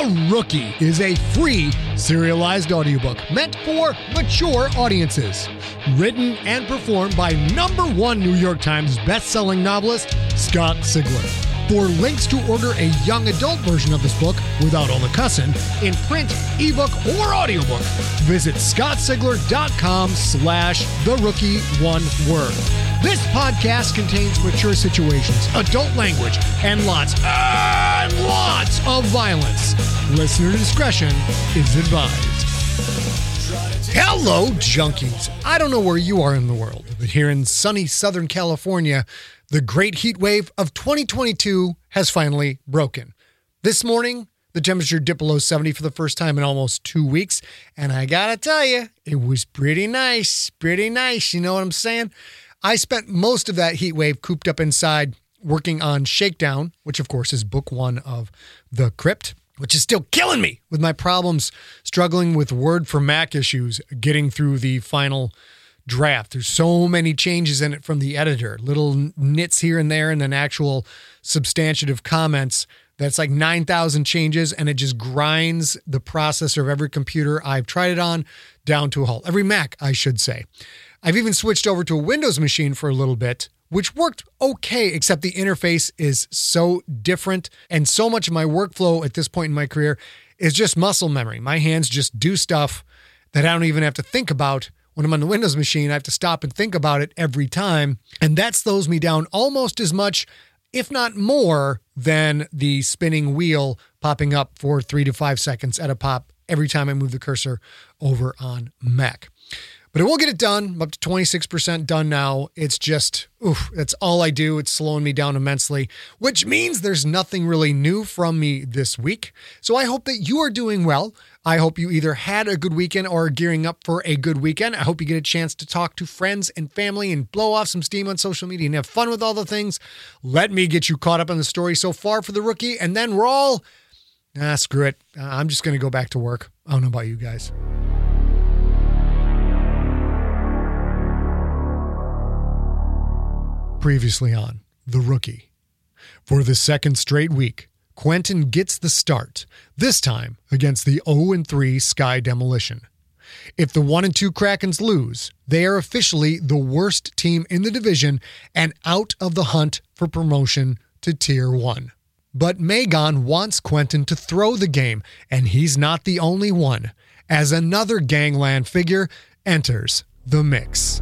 A rookie is a free serialized audiobook meant for mature audiences. Written and performed by number one New York Times bestselling novelist Scott Sigler. For links to order a young adult version of this book without all the cussing in print, ebook, or audiobook, visit scottsigler.com slash the rookie one word. This podcast contains mature situations, adult language, and lots and lots of violence. Listener discretion is advised. Hello, junkies. I don't know where you are in the world, but here in sunny Southern California, the great heat wave of 2022 has finally broken. This morning, the temperature dipped below 70 for the first time in almost two weeks. And I gotta tell you, it was pretty nice. Pretty nice. You know what I'm saying? I spent most of that heat wave cooped up inside working on Shakedown, which of course is book one of The Crypt, which is still killing me with my problems struggling with Word for Mac issues, getting through the final draft. There's so many changes in it from the editor, little nits here and there, and then actual substantive comments. That's like 9,000 changes, and it just grinds the processor of every computer I've tried it on down to a halt. Every Mac, I should say. I've even switched over to a Windows machine for a little bit, which worked okay, except the interface is so different. And so much of my workflow at this point in my career is just muscle memory. My hands just do stuff that I don't even have to think about when I'm on the Windows machine, I have to stop and think about it every time. And that slows me down almost as much, if not more, than the spinning wheel popping up for three to five seconds at a pop every time I move the cursor over on Mac. But it will get it done. I'm up to 26% done now. It's just, oof, that's all I do. It's slowing me down immensely, which means there's nothing really new from me this week. So I hope that you are doing well. I hope you either had a good weekend or are gearing up for a good weekend. I hope you get a chance to talk to friends and family and blow off some steam on social media and have fun with all the things. Let me get you caught up on the story so far for the rookie, and then we're all, ah, screw it. I'm just going to go back to work. I don't know about you guys. Previously on The Rookie. For the second straight week, Quentin gets the start, this time against the 0 3 Sky Demolition. If the 1 and 2 Krakens lose, they are officially the worst team in the division and out of the hunt for promotion to Tier 1. But Magon wants Quentin to throw the game, and he's not the only one, as another gangland figure enters the mix.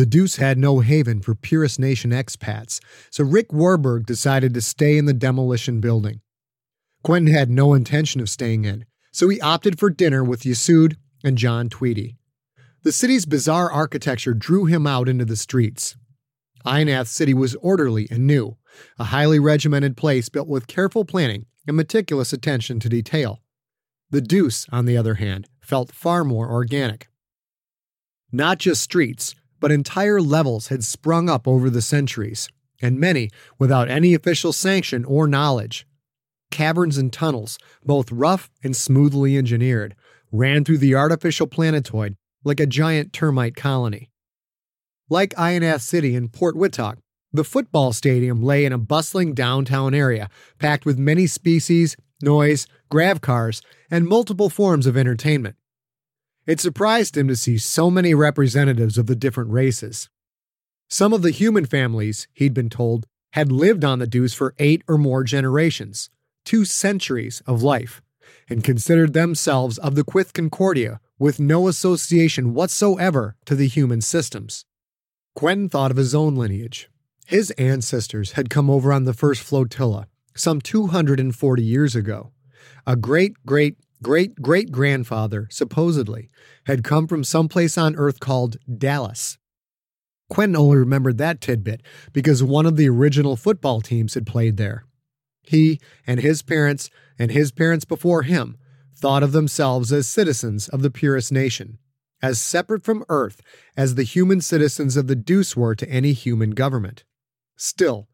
The Deuce had no haven for Purist Nation expats, so Rick Warburg decided to stay in the demolition building. Quentin had no intention of staying in, so he opted for dinner with Yassoud and John Tweedy. The city's bizarre architecture drew him out into the streets. Ionath City was orderly and new, a highly regimented place built with careful planning and meticulous attention to detail. The Deuce, on the other hand, felt far more organic. Not just streets, but entire levels had sprung up over the centuries, and many without any official sanction or knowledge. Caverns and tunnels, both rough and smoothly engineered, ran through the artificial planetoid like a giant termite colony. Like Ionath City and Port Wittock, the football stadium lay in a bustling downtown area packed with many species, noise, grav cars, and multiple forms of entertainment. It surprised him to see so many representatives of the different races. Some of the human families, he'd been told, had lived on the Deuce for eight or more generations, two centuries of life, and considered themselves of the Quyth Concordia with no association whatsoever to the human systems. Quentin thought of his own lineage. His ancestors had come over on the first flotilla, some 240 years ago. A great great great great grandfather, supposedly, had come from someplace on Earth called Dallas. Quentin only remembered that tidbit because one of the original football teams had played there. He and his parents, and his parents before him, thought of themselves as citizens of the purest nation, as separate from Earth as the human citizens of the Deuce were to any human government. Still,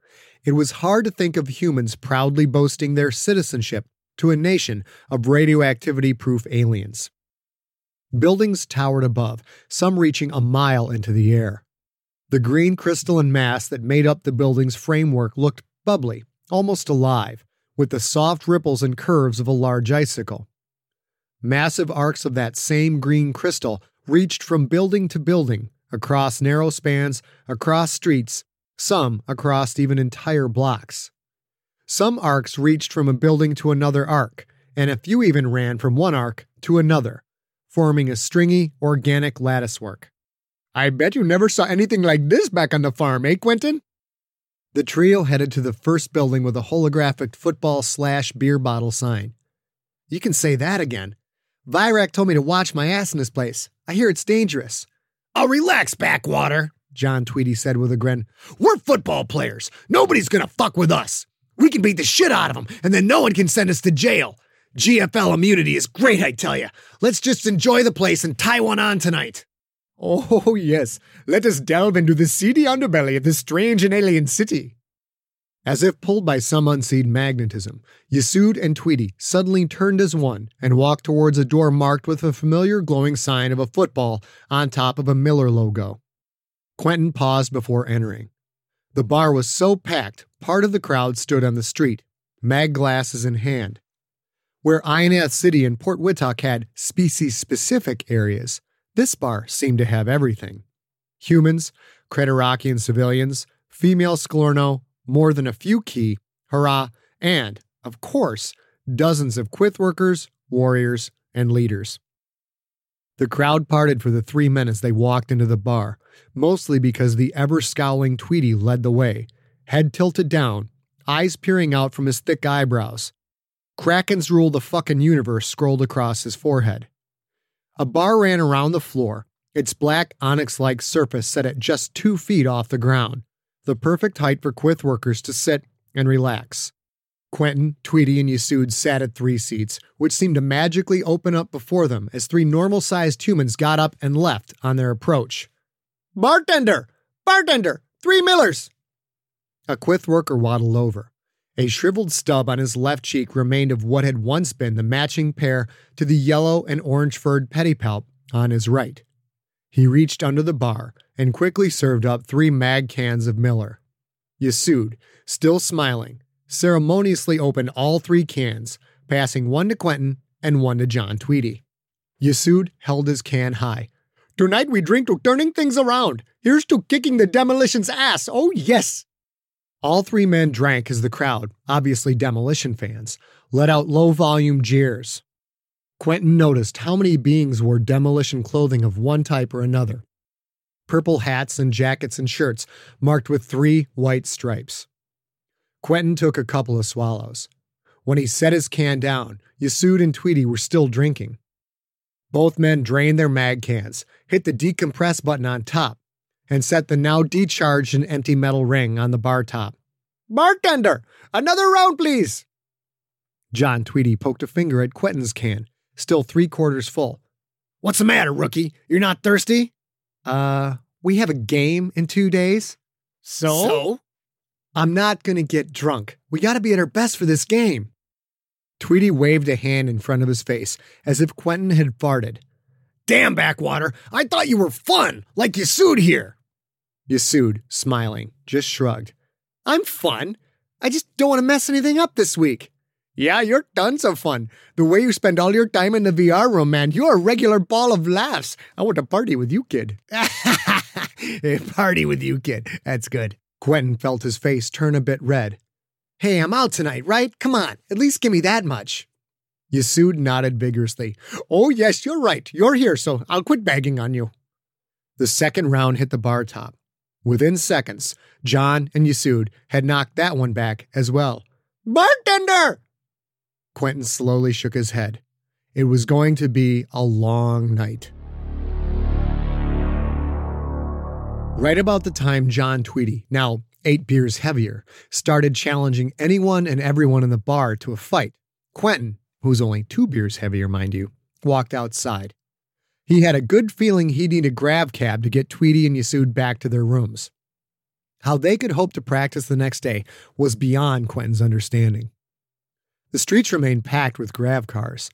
it was hard to think of humans proudly boasting their citizenship to a nation of radioactivity proof aliens. Buildings towered above, some reaching a mile into the air. The green crystalline mass that made up the building's framework looked bubbly, almost alive, with the soft ripples and curves of a large icicle. Massive arcs of that same green crystal reached from building to building, across narrow spans, across streets, some across even entire blocks. Some arcs reached from a building to another arc, and a few even ran from one arc to another, forming a stringy, organic latticework. I bet you never saw anything like this back on the farm, eh, Quentin? The trio headed to the first building with a holographic football slash beer bottle sign. You can say that again. Virak told me to watch my ass in this place. I hear it's dangerous. I'll relax, backwater, John Tweedy said with a grin. We're football players. Nobody's gonna fuck with us. We can beat the shit out of them, and then no one can send us to jail. GFL immunity is great, I tell you. Let's just enjoy the place and tie one on tonight. Oh, yes. Let us delve into the seedy underbelly of this strange and alien city. As if pulled by some unseen magnetism, Yassoud and Tweedy suddenly turned as one and walked towards a door marked with a familiar glowing sign of a football on top of a Miller logo. Quentin paused before entering. The bar was so packed, part of the crowd stood on the street, mag glasses in hand. Where Ionath City and Port Wittock had species specific areas, this bar seemed to have everything humans, Creterakian civilians, female Sklorno, more than a few Ki, hurrah, and, of course, dozens of quyth workers, warriors, and leaders. The crowd parted for the three men as they walked into the bar, mostly because the ever scowling Tweedy led the way, head tilted down, eyes peering out from his thick eyebrows. Krakens rule the fucking universe scrolled across his forehead. A bar ran around the floor, its black onyx like surface set at just two feet off the ground, the perfect height for Quyth workers to sit and relax. Quentin, Tweedy, and Yassoud sat at three seats, which seemed to magically open up before them as three normal sized humans got up and left on their approach. Bartender! Bartender! Three Millers! A Quyth worker waddled over. A shriveled stub on his left cheek remained of what had once been the matching pair to the yellow and orange furred pedipalp on his right. He reached under the bar and quickly served up three mag cans of Miller. Yassoud, still smiling, ceremoniously opened all three cans, passing one to Quentin and one to John Tweedy. Yassoud held his can high. Tonight we drink to turning things around. Here's to kicking the demolition's ass. Oh, yes. All three men drank as the crowd, obviously demolition fans, let out low volume jeers. Quentin noticed how many beings wore demolition clothing of one type or another purple hats and jackets and shirts marked with three white stripes. Quentin took a couple of swallows. When he set his can down, Yassoud and Tweedy were still drinking. Both men drained their mag cans, hit the decompress button on top, and set the now decharged and empty metal ring on the bar top. Bartender, another round, please. John Tweedy poked a finger at Quentin's can, still three quarters full. What's the matter, rookie? You're not thirsty? Uh, we have a game in two days. So? So? I'm not gonna get drunk. We gotta be at our best for this game. Tweedy waved a hand in front of his face as if Quentin had farted. Damn, Backwater, I thought you were fun, like Yassoud here. Yassoud, smiling, just shrugged. I'm fun. I just don't want to mess anything up this week. Yeah, you're tons of fun. The way you spend all your time in the VR room, man, you're a regular ball of laughs. I want to party with you, kid. party with you, kid. That's good. Quentin felt his face turn a bit red. Hey, I'm out tonight, right? Come on, at least give me that much. Yassoud nodded vigorously. Oh, yes, you're right. You're here, so I'll quit begging on you. The second round hit the bar top. Within seconds, John and Yassoud had knocked that one back as well. Bartender! Quentin slowly shook his head. It was going to be a long night. Right about the time John Tweedy, now eight beers heavier, started challenging anyone and everyone in the bar to a fight, Quentin, who was only two beers heavier, mind you, walked outside. He had a good feeling he'd need a grab cab to get Tweedy and Yassoud back to their rooms. How they could hope to practice the next day was beyond Quentin's understanding. The streets remained packed with grav cars.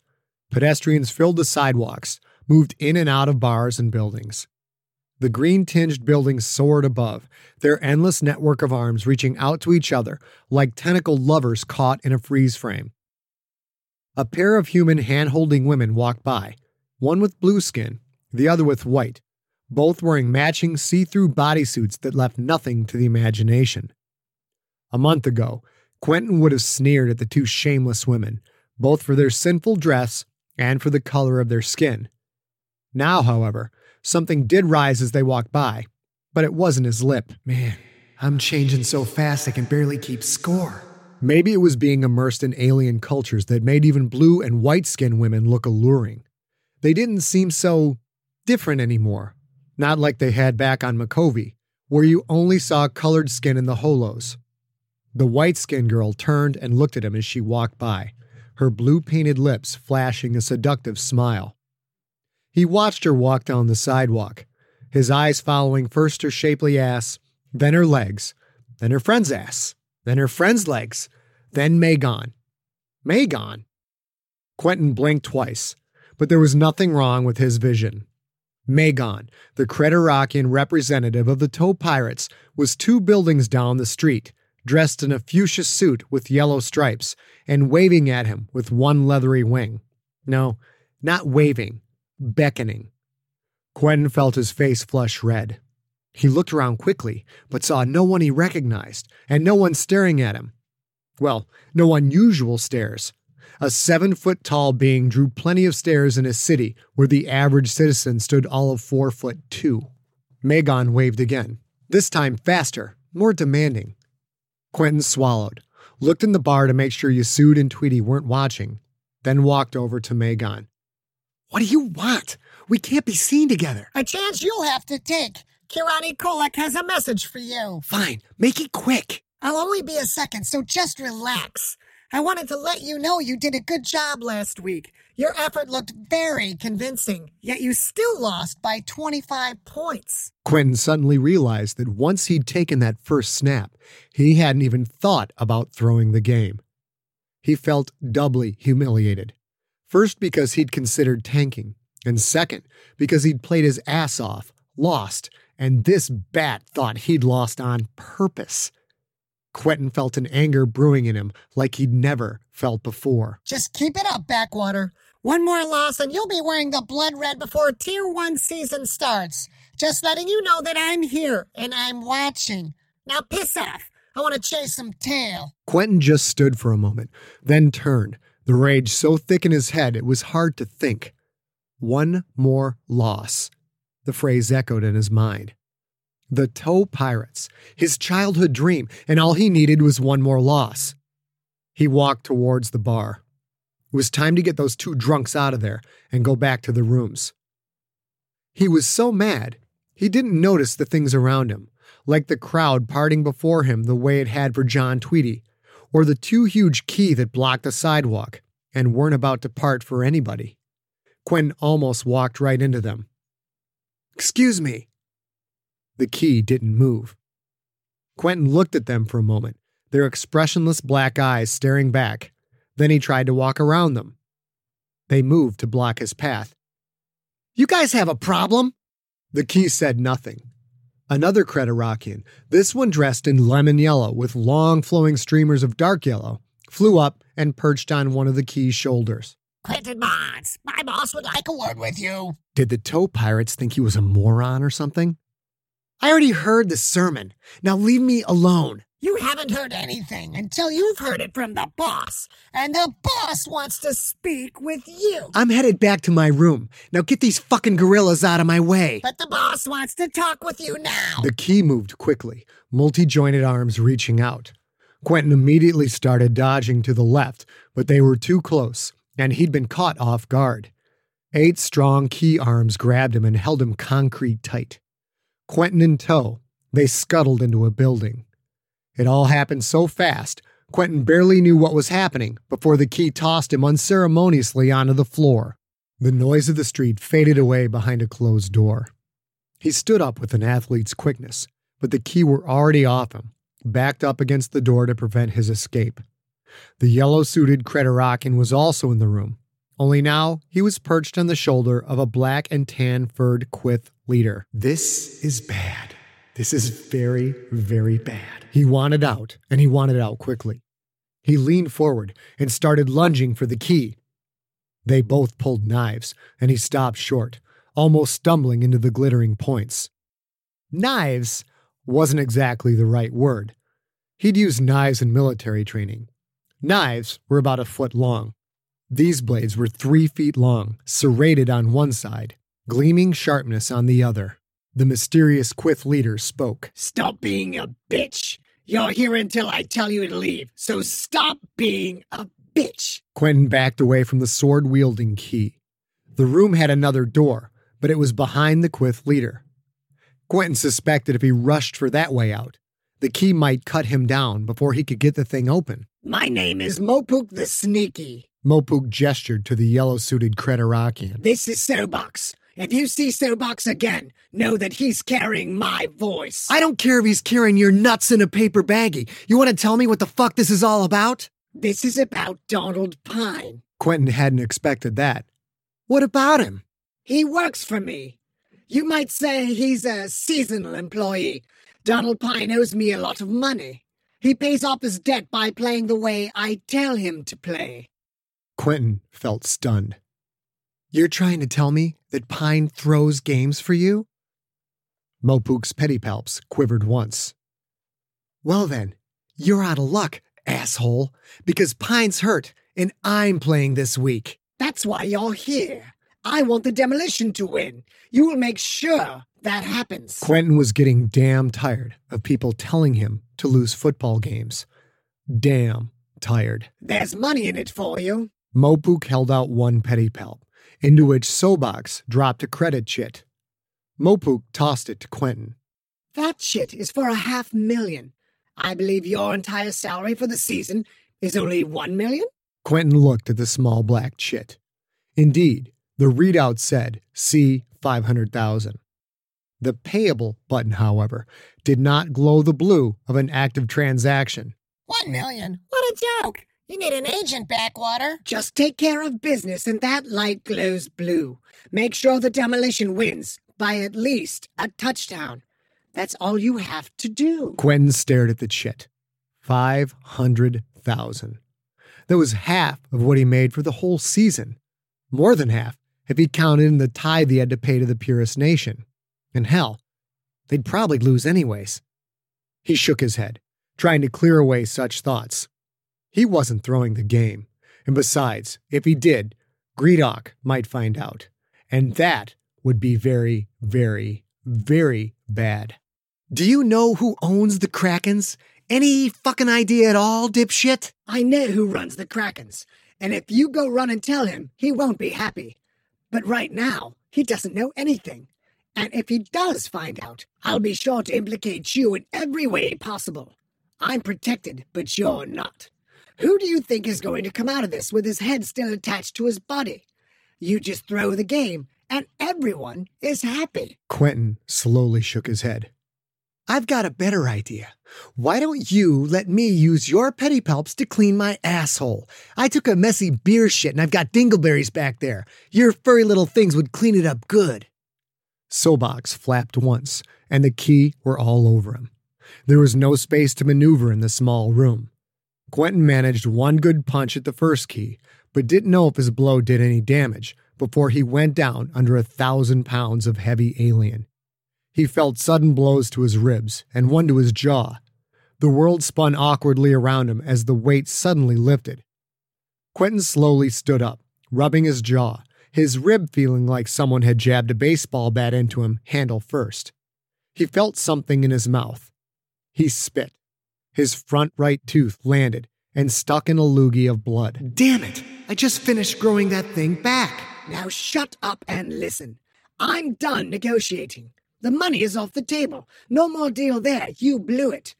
Pedestrians filled the sidewalks, moved in and out of bars and buildings. The green tinged buildings soared above, their endless network of arms reaching out to each other like tentacled lovers caught in a freeze frame. A pair of human hand holding women walked by, one with blue skin, the other with white, both wearing matching see through bodysuits that left nothing to the imagination. A month ago, Quentin would have sneered at the two shameless women, both for their sinful dress and for the color of their skin. Now, however, something did rise as they walked by, but it wasn't his lip. Man, I'm changing so fast I can barely keep score. Maybe it was being immersed in alien cultures that made even blue and white skinned women look alluring. They didn't seem so different anymore, not like they had back on Micovi, where you only saw colored skin in the holos. The white skinned girl turned and looked at him as she walked by, her blue painted lips flashing a seductive smile. He watched her walk down the sidewalk, his eyes following first her shapely ass, then her legs, then her friend's ass, then her friend's legs, then Megan. Megan? Quentin blinked twice, but there was nothing wrong with his vision. Megan, the Creterakian representative of the Tow Pirates, was two buildings down the street, dressed in a fuchsia suit with yellow stripes, and waving at him with one leathery wing. No, not waving, beckoning. Quentin felt his face flush red. He looked around quickly, but saw no one he recognized, and no one staring at him. Well, no unusual stares. A seven foot tall being drew plenty of stares in a city where the average citizen stood all of four foot two. Megan waved again, this time faster, more demanding. Quentin swallowed, looked in the bar to make sure Yassoud and Tweedy weren't watching, then walked over to Megan. What do you want? We can't be seen together. A chance you'll have to take. Kirani Kolak has a message for you. Fine, make it quick. I'll only be a second, so just relax. I wanted to let you know you did a good job last week. Your effort looked very convincing, yet you still lost by 25 points. Quentin suddenly realized that once he'd taken that first snap, he hadn't even thought about throwing the game. He felt doubly humiliated. First, because he'd considered tanking, and second, because he'd played his ass off, lost, and this bat thought he'd lost on purpose. Quentin felt an anger brewing in him like he'd never felt before. Just keep it up, Backwater. One more loss and you'll be wearing the blood red before Tier 1 season starts. Just letting you know that I'm here and I'm watching. Now piss off. I want to chase some tail. Quentin just stood for a moment, then turned, the rage so thick in his head it was hard to think. One more loss. The phrase echoed in his mind. The Tow Pirates, his childhood dream, and all he needed was one more loss. He walked towards the bar. It was time to get those two drunks out of there and go back to the rooms. He was so mad, he didn't notice the things around him, like the crowd parting before him the way it had for John Tweedy, or the two huge Ki that blocked the sidewalk and weren't about to part for anybody. Quentin almost walked right into them. Excuse me, the Ki didn't move. Quentin looked at them for a moment, their expressionless black eyes staring back. Then he tried to walk around them. They moved to block his path. You guys have a problem? The Ki said nothing. Another Creterakian, this one dressed in lemon yellow with long flowing streamers of dark yellow, flew up and perched on one of the Ki's shoulders. Quentin Mons, my boss would like a word with you. Did the tow pirates think he was a moron or something? I already heard the sermon. Now leave me alone. You haven't heard anything until you've heard it from the boss. And the boss wants to speak with you. I'm headed back to my room. Now get these fucking gorillas out of my way. But the boss wants to talk with you now. The Ki moved quickly, multi jointed arms reaching out. Quentin immediately started dodging to the left, but they were too close, and he'd been caught off guard. Eight strong Ki arms grabbed him and held him concrete tight. Quentin in tow, they scuttled into a building. It all happened so fast, Quentin barely knew what was happening before the Ki tossed him unceremoniously onto the floor. The noise of the street faded away behind a closed door. He stood up with an athlete's quickness, but the Ki were already off him, backed up against the door to prevent his escape. The yellow suited Creterakian was also in the room, only now he was perched on the shoulder of a black and tan furred Quyth leader. This is bad. This is very, very bad. He wanted out, and he wanted out quickly. He leaned forward and started lunging for the Ki. They both pulled knives, and he stopped short, almost stumbling into the glittering points. Knives wasn't exactly the right word. He'd used knives in military training. Knives were about a foot long. These blades were three feet long, serrated on one side, gleaming sharpness on the other. The mysterious Quyth leader spoke. Stop being a bitch. You're here until I tell you to leave, so stop being a bitch. Quentin backed away from the sword wielding Ki. The room had another door, but it was behind the Quyth leader. Quentin suspected if he rushed for that way out, the Ki might cut him down before he could get the thing open. My name is Mopuk the Sneaky. Mopuk gestured to the yellow suited Creterakian. This is Sobox. If you see Sobox again, know that he's carrying my voice. I don't care if he's carrying your nuts in a paper baggie. You want to tell me what the fuck this is all about? This is about Donald Pine. Quentin hadn't expected that. What about him? He works for me. You might say he's a seasonal employee. Donald Pine owes me a lot of money. He pays off his debt by playing the way I tell him to play. Quentin felt stunned. You're trying to tell me that Pine throws games for you? Mopuk's pedipalps quivered once. Well then, you're out of luck, asshole, because Pine's hurt and I'm playing this week. That's why you're here. I want the demolition to win. You will make sure that happens. Quentin was getting damn tired of people telling him to lose football games. Damn tired. There's money in it for you. Mopuk held out one petty pedipalp, into which Sobox dropped a credit chit. Mopuk tossed it to Quentin. That chit is for a half million. I believe your entire salary for the season is only one million? Quentin looked at the small black chit. Indeed, the readout said C 500,000. The payable button, however, did not glow the blue of an active transaction. One million? What a joke! You need an agent, Backwater. Just take care of business and that light glows blue. Make sure the demolition wins by at least a touchdown. That's all you have to do. Quentin stared at the chit. 500,000. That was half of what he made for the whole season. More than half if he counted in the tithe he had to pay to the Purist Nation. And hell, they'd probably lose anyways. He shook his head, trying to clear away such thoughts. He wasn't throwing the game, and besides, if he did, Gredok might find out, and that would be very, very, very bad. Do you know who owns the Krakens? Any fucking idea at all, dipshit? I know who runs the Krakens, and if you go run and tell him, he won't be happy. But right now, he doesn't know anything. And if he does find out, I'll be sure to implicate you in every way possible. I'm protected, but you're not. Who do you think is going to come out of this with his head still attached to his body? You just throw the game, and everyone is happy. Quentin slowly shook his head. I've got a better idea. Why don't you let me use your pedipalps to clean my asshole? I took a messy beer shit and I've got dingleberries back there. Your furry little things would clean it up good. Sobox flapped once, and the Ki were all over him. There was no space to maneuver in the small room. Quentin managed one good punch at the first Ki, but didn't know if his blow did any damage before he went down under a thousand pounds of heavy alien. He felt sudden blows to his ribs and one to his jaw. The world spun awkwardly around him as the weight suddenly lifted. Quentin slowly stood up, rubbing his jaw, his rib feeling like someone had jabbed a baseball bat into him, handle first. He felt something in his mouth. He spit. His front right tooth landed and stuck in a loogie of blood. Damn it! I just finished growing that thing back. Now shut up and listen. I'm done negotiating. The money is off the table. No more deal there. You blew it.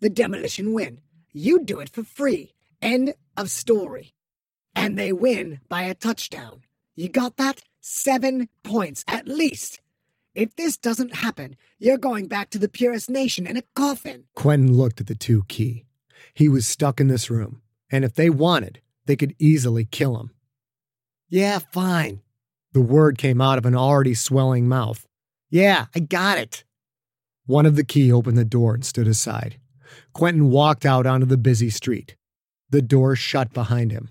The demolition win. You do it for free. End of story. And they win by a touchdown. You got that? Seven points at least. If this doesn't happen, you're going back to the purest nation in a coffin. Quentin looked at the two Ki. He was stuck in this room, and if they wanted, they could easily kill him. Yeah, fine. The word came out of an already swelling mouth. Yeah, I got it. One of the Ki opened the door and stood aside. Quentin walked out onto the busy street. The door shut behind him.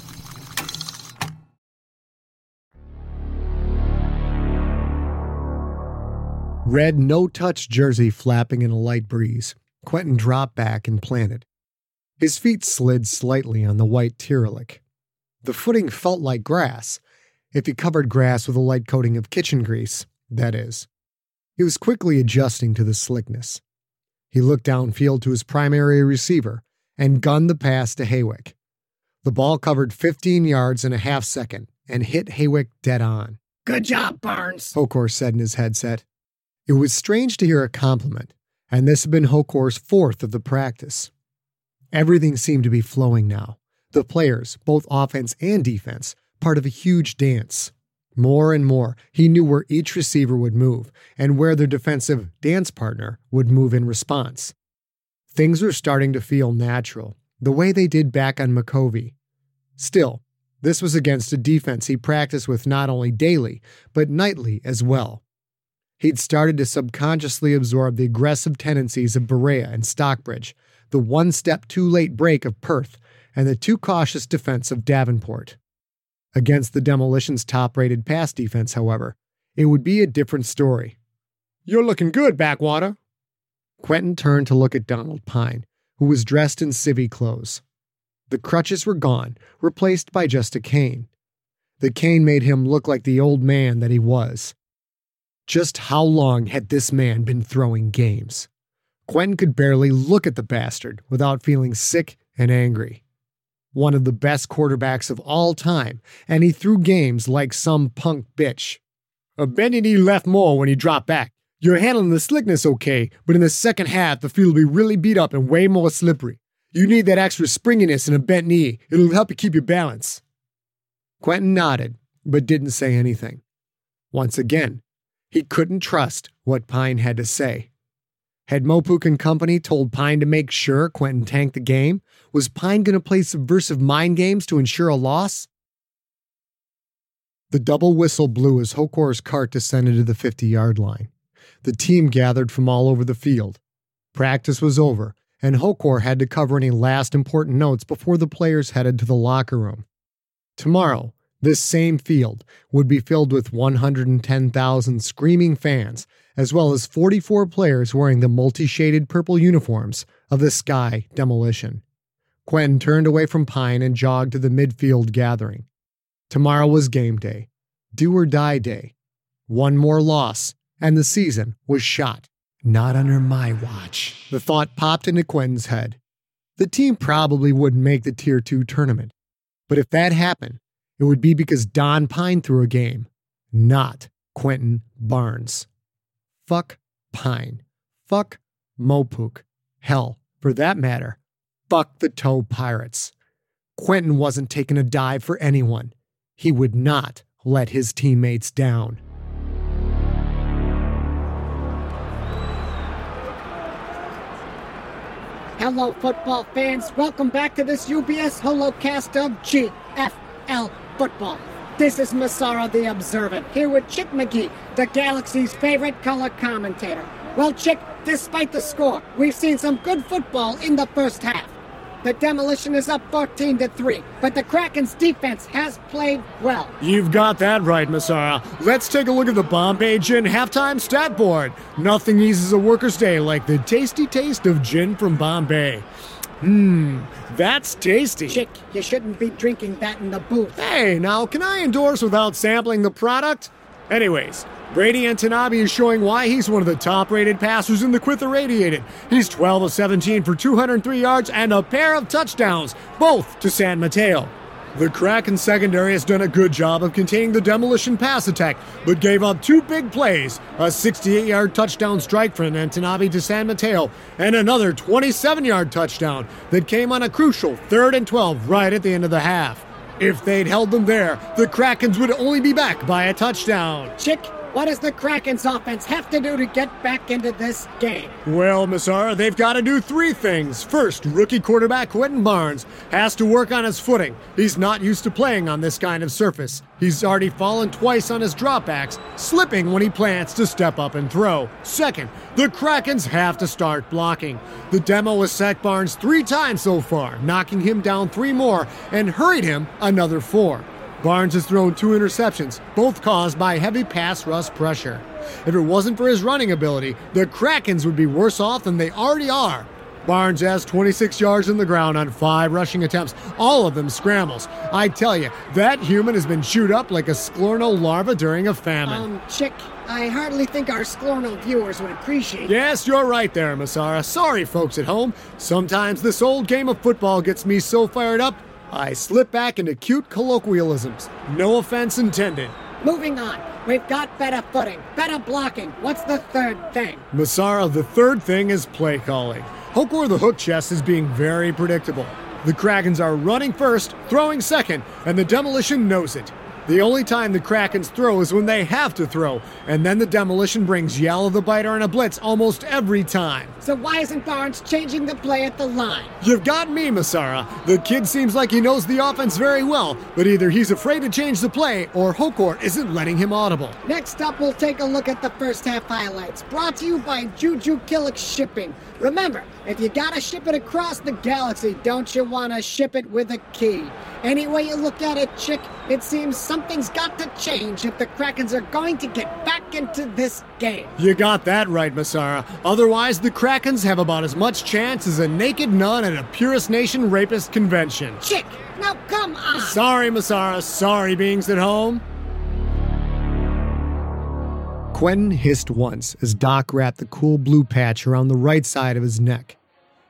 Red no touch jersey flapping in a light breeze, Quentin dropped back and planted. His feet slid slightly on the white Tyrolic. The footing felt like grass, if he covered grass with a light coating of kitchen grease, that is. He was quickly adjusting to the slickness. He looked downfield to his primary receiver and gunned the pass to Hawick. The ball covered 15 yards in a half second and hit Hawick dead on. Good job, Barnes. Hokor said in his headset. It was strange to hear a compliment, and this had been Hokor's fourth of the practice. Everything seemed to be flowing now. The players, both offense and defense, part of a huge dance. More and more, he knew where each receiver would move and where their defensive dance partner would move in response. Things were starting to feel natural, the way they did back on Micovi. Still, this was against a defense he practiced with not only daily, but nightly as well. He'd started to subconsciously absorb the aggressive tendencies of Berea and Stockbridge, the one step too late break of Perth, and the too cautious defense of Davenport. Against the Demolition's top rated pass defense, however, it would be a different story. You're looking good, Backwater. Quentin turned to look at Donald Pine, who was dressed in civvy clothes. The crutches were gone, replaced by just a cane. The cane made him look like the old man that he was. Just how long had this man been throwing games? Quentin could barely look at the bastard without feeling sick and angry. One of the best quarterbacks of all time, and he threw games like some punk bitch. A Benny left more when he dropped back. You're handling the slickness okay, but in the second half, the field will be really beat up and way more slippery. You need that extra springiness in a bent knee. It'll help you keep your balance. Quentin nodded, but didn't say anything. Once again, he couldn't trust what Pine had to say. Had Mopuk and company told Pine to make sure Quentin tanked the game? Was Pine going to play subversive mind games to ensure a loss? The double whistle blew as Hokor's cart descended to the 50 yard line. The team gathered from all over the field. Practice was over, and Hokor had to cover any last important notes before the players headed to the locker room. Tomorrow, this same field would be filled with 110,000 screaming fans, as well as 44 players wearing the multi shaded purple uniforms of the Sky Demolition. Quentin turned away from Pine and jogged to the midfield gathering. Tomorrow was game day, do or die day. One more loss, and the season was shot. Not under my watch. The thought popped into Quentin's head. The team probably wouldn't make the Tier 2 tournament. But if that happened, it would be because Don Pine threw a game, not Quentin Barnes. Fuck Pine. Fuck Mopuk. Hell, for that matter, fuck the Toe Pirates. Quentin wasn't taking a dive for anyone. He would not let his teammates down. Hello, football fans. Welcome back to this UBS holocast of GFL football. This is Masara the Observant, here with Chick McGee, the Galaxy's favorite color commentator. Well, Chick, despite the score, we've seen some good football in the first half. The demolition is up 14 to 3, but the Kraken's defense has played well. You've got that right, Masara. Let's take a look at the Bombay Gin halftime stat board. Nothing eases a worker's day like the tasty taste of gin from Bombay. Mmm, that's tasty. Chick, you shouldn't be drinking that in the booth. Hey, now, can I endorse without sampling the product? Anyways, Brady Antanabi is showing why he's one of the top rated passers in the Quyth Irradiated. He's 12 of 17 for 203 yards and a pair of touchdowns, both to San Mateo. The Kraken secondary has done a good job of containing the demolition pass attack, but gave up two big plays a 68 yard touchdown strike from Antanabi to San Mateo, and another 27 yard touchdown that came on a crucial 3rd and 12 right at the end of the half. If they'd held them there, the Krakens would only be back by a touchdown. Chick, what does the Kraken's offense have to do to get back into this game? Well, Masara, they've got to do three things. First, rookie quarterback Quentin Barnes has to work on his footing. He's not used to playing on this kind of surface. He's already fallen twice on his dropbacks, slipping when he plans to step up and throw. Second, the Krakens have to start blocking. The demo has sacked Barnes three times so far, knocking him down three more and hurried him another four. Barnes has thrown two interceptions, both caused by heavy pass rush pressure. If it wasn't for his running ability, the Krakens would be worse off than they already are. Barnes has 26 yards in the ground on five rushing attempts, all of them scrambles. I tell you, that human has been chewed up like a Sklorno larva during a famine. Um, Chick, I hardly think our Sklorno viewers would appreciate Yes, you're right there, Masara. Sorry, folks at home. Sometimes this old game of football gets me so fired up, I slip back into cute colloquialisms. No offense intended. Moving on. We've got better footing, better blocking. What's the third thing? Masara, the third thing is play calling. Hokor the Hookchest is being very predictable. The Krakens are running first, throwing second, and the demolition knows it. The only time the Krakens throw is when they have to throw, and then the demolition brings Yalla the Biter and a blitz almost every time. So why isn't Barnes changing the play at the line? You've got me, Masara. The kid seems like he knows the offense very well, but either he's afraid to change the play or Hokor isn't letting him audible. Next up, we'll take a look at the first half highlights, brought to you by Juju Killick Shipping. Remember, if you gotta ship it across the galaxy, don't you wanna ship it with a Ki? Any way you look at it, chick, it seems something's got to change if the Krakens are going to get back into this game. You got that right, Masara. Otherwise, the Krakens have about as much chance as a naked nun at a Purist Nation rapist convention. Chick, now come on! Sorry, Masara. Sorry, beings at home. Quentin hissed once as Doc wrapped the cool blue patch around the right side of his neck.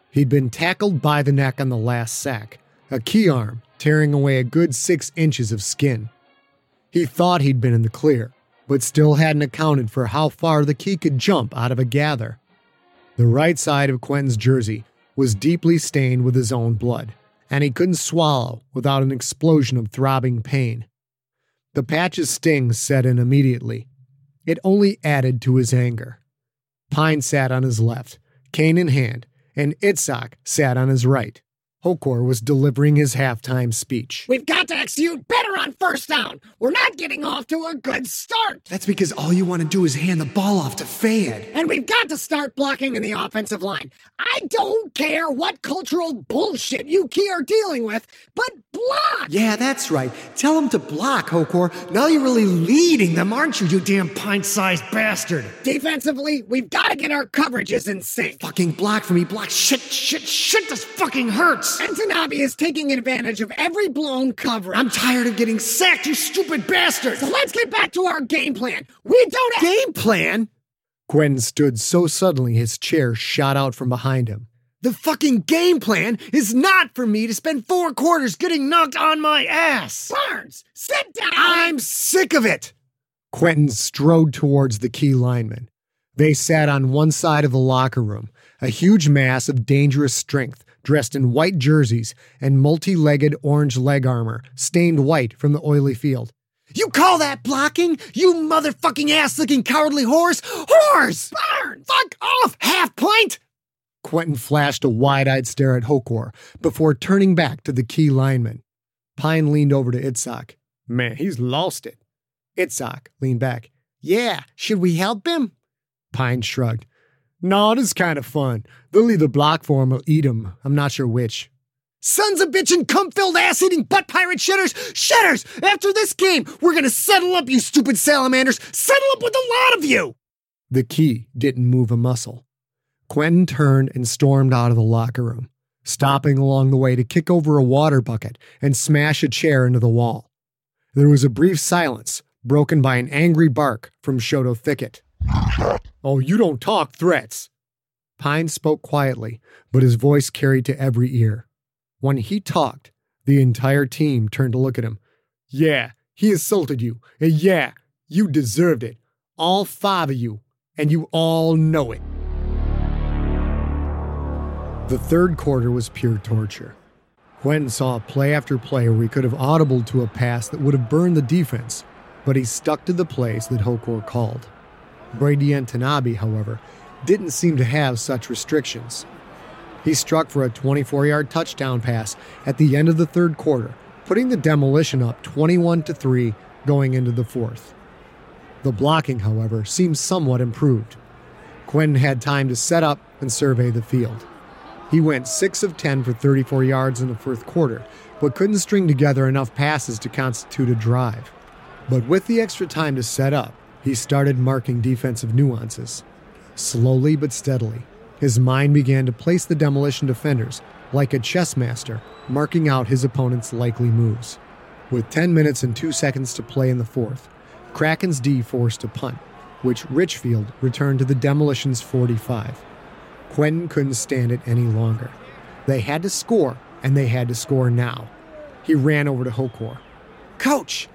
He'd been tackled by the neck on the last sack, a Ki arm tearing away a good six inches of skin. He thought he'd been in the clear, but still hadn't accounted for how far the Ki could jump out of a gather. The right side of Quentin's jersey was deeply stained with his own blood, and he couldn't swallow without an explosion of throbbing pain. The patch's sting set in immediately. It only added to his anger. Pine sat on his left, cane in hand, and Itzhak sat on his right. Hokor was delivering his halftime speech. We've got to execute better on first down. We're not getting off to a good start. That's because all you want to do is hand the ball off to Fayed. And we've got to start blocking in the offensive line. I don't care what cultural bullshit you Ki are dealing with, but block! Yeah, that's right. Tell them to block, Hokor. Now you're really leading them, aren't you, you damn pint sized bastard? Defensively, we've got to get our coverages in sync. Fucking block for me, block. Shit, shit, shit, this fucking hurts. Antanabi is taking advantage of every blown cover. I'm tired of getting sacked, you stupid bastard. So let's get back to our game plan. We don't have. Game plan? Quentin stood so suddenly his chair shot out from behind him. The fucking game plan is not for me to spend four quarters getting knocked on my ass. Barnes, sit down. I'm sick of it. Quentin strode towards the Ki lineman. They sat on one side of the locker room, a huge mass of dangerous strength, dressed in white jerseys and multi legged orange leg armor, stained white from the oily field. You call that blocking? You motherfucking ass licking cowardly horse? Horse! Barnes! Fuck off, half pint! Quentin flashed a wide eyed stare at Hokor before turning back to the Ki lineman. Pine leaned over to Itzhak. Man, he's lost it. Itzhak leaned back. Yeah, should we help him? Pine shrugged. No, this is kind of fun. They'll either block for him or eat him. I'm not sure which. Sons of bitchin' cum filled ass eating butt pirate shitters! Shitters! After this game, we're gonna settle up, you stupid salamanders! Settle up with a lot of you! The Ki didn't move a muscle. Quentin turned and stormed out of the locker room, stopping along the way to kick over a water bucket and smash a chair into the wall. There was a brief silence, broken by an angry bark from Shoto Thicket. Oh, you don't talk threats. Pine spoke quietly, but his voice carried to every ear. When he talked, the entire team turned to look at him. Yeah, he assaulted you, and yeah, you deserved it. All five of you, and you all know it. The third quarter was pure torture. Quentin saw play after play where he could have audibled to a pass that would have burned the defense, but he stuck to the plays that Hokor called. Brady Antanabi, however, didn't seem to have such restrictions. He struck for a 24 yard touchdown pass at the end of the third quarter, putting the demolition up 21 to 3 going into the fourth. The blocking, however, seemed somewhat improved. Quinn had time to set up and survey the field. He went 6 of 10 for 34 yards in the fourth quarter, but couldn't string together enough passes to constitute a drive. But with the extra time to set up, he started marking defensive nuances. Slowly but steadily, his mind began to place the demolition defenders like a chess master, marking out his opponent's likely moves. With 10 minutes and 2 seconds to play in the fourth, Kraken's D forced a punt, which Richfield returned to the demolition's 45. Quentin couldn't stand it any longer. They had to score, and they had to score now. He ran over to Hokor. Coach!